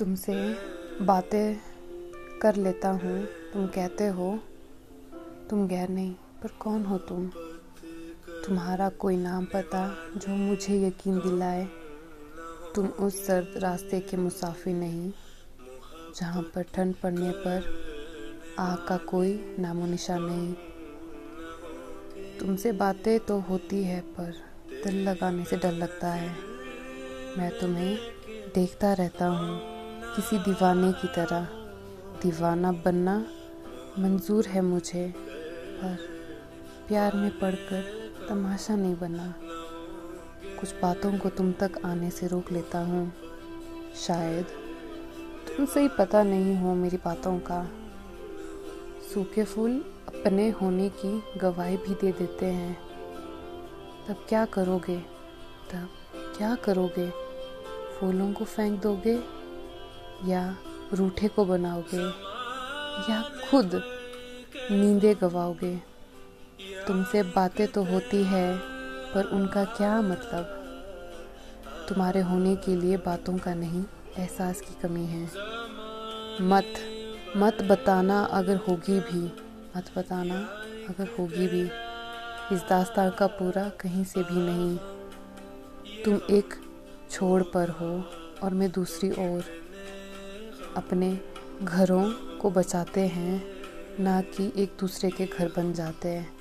तुमसे बातें कर लेता हूँ। तुम कहते हो, तुम गैर नहीं, पर कौन हो तुम? तुम्हारा कोई नाम पता जो मुझे यकीन दिलाए। तुम उस सर्द रास्ते के मुसाफिर नहीं, जहाँ पर ठंड पड़ने पर आग का कोई नामो निशान नहीं। तुमसे बातें तो होती है, पर दिल लगाने से डर लगता है। मैं तुम्हें देखता रहता हूँ। किसी दीवाने की तरह। दीवाना बनना मंजूर है मुझे, पर प्यार में पढ़कर तमाशा नहीं बना। कुछ बातों को तुम तक आने से रोक लेता हूँ। शायद तुमसे ही पता नहीं हो मेरी बातों का। सूखे फूल अपने होने की गवाही भी दे देते हैं। तब क्या करोगे? तब क्या करोगे? फूलों को फेंक दोगे? या रूठे को बनाओगे, या खुद नींदे गवाओगे। तुमसे बातें तो होती है, पर उनका क्या मतलब? तुम्हारे होने के लिए बातों का नहीं, एहसास की कमी है। मत मत बताना अगर होगी भी, मत बताना अगर होगी भी। इस दास्तान का पूरा कहीं से भी नहीं। तुम एक छोड़ पर हो, और मैं दूसरी ओर। अपने घरों को बचाते हैं ना कि एक दूसरे के घर बन जाते हैं।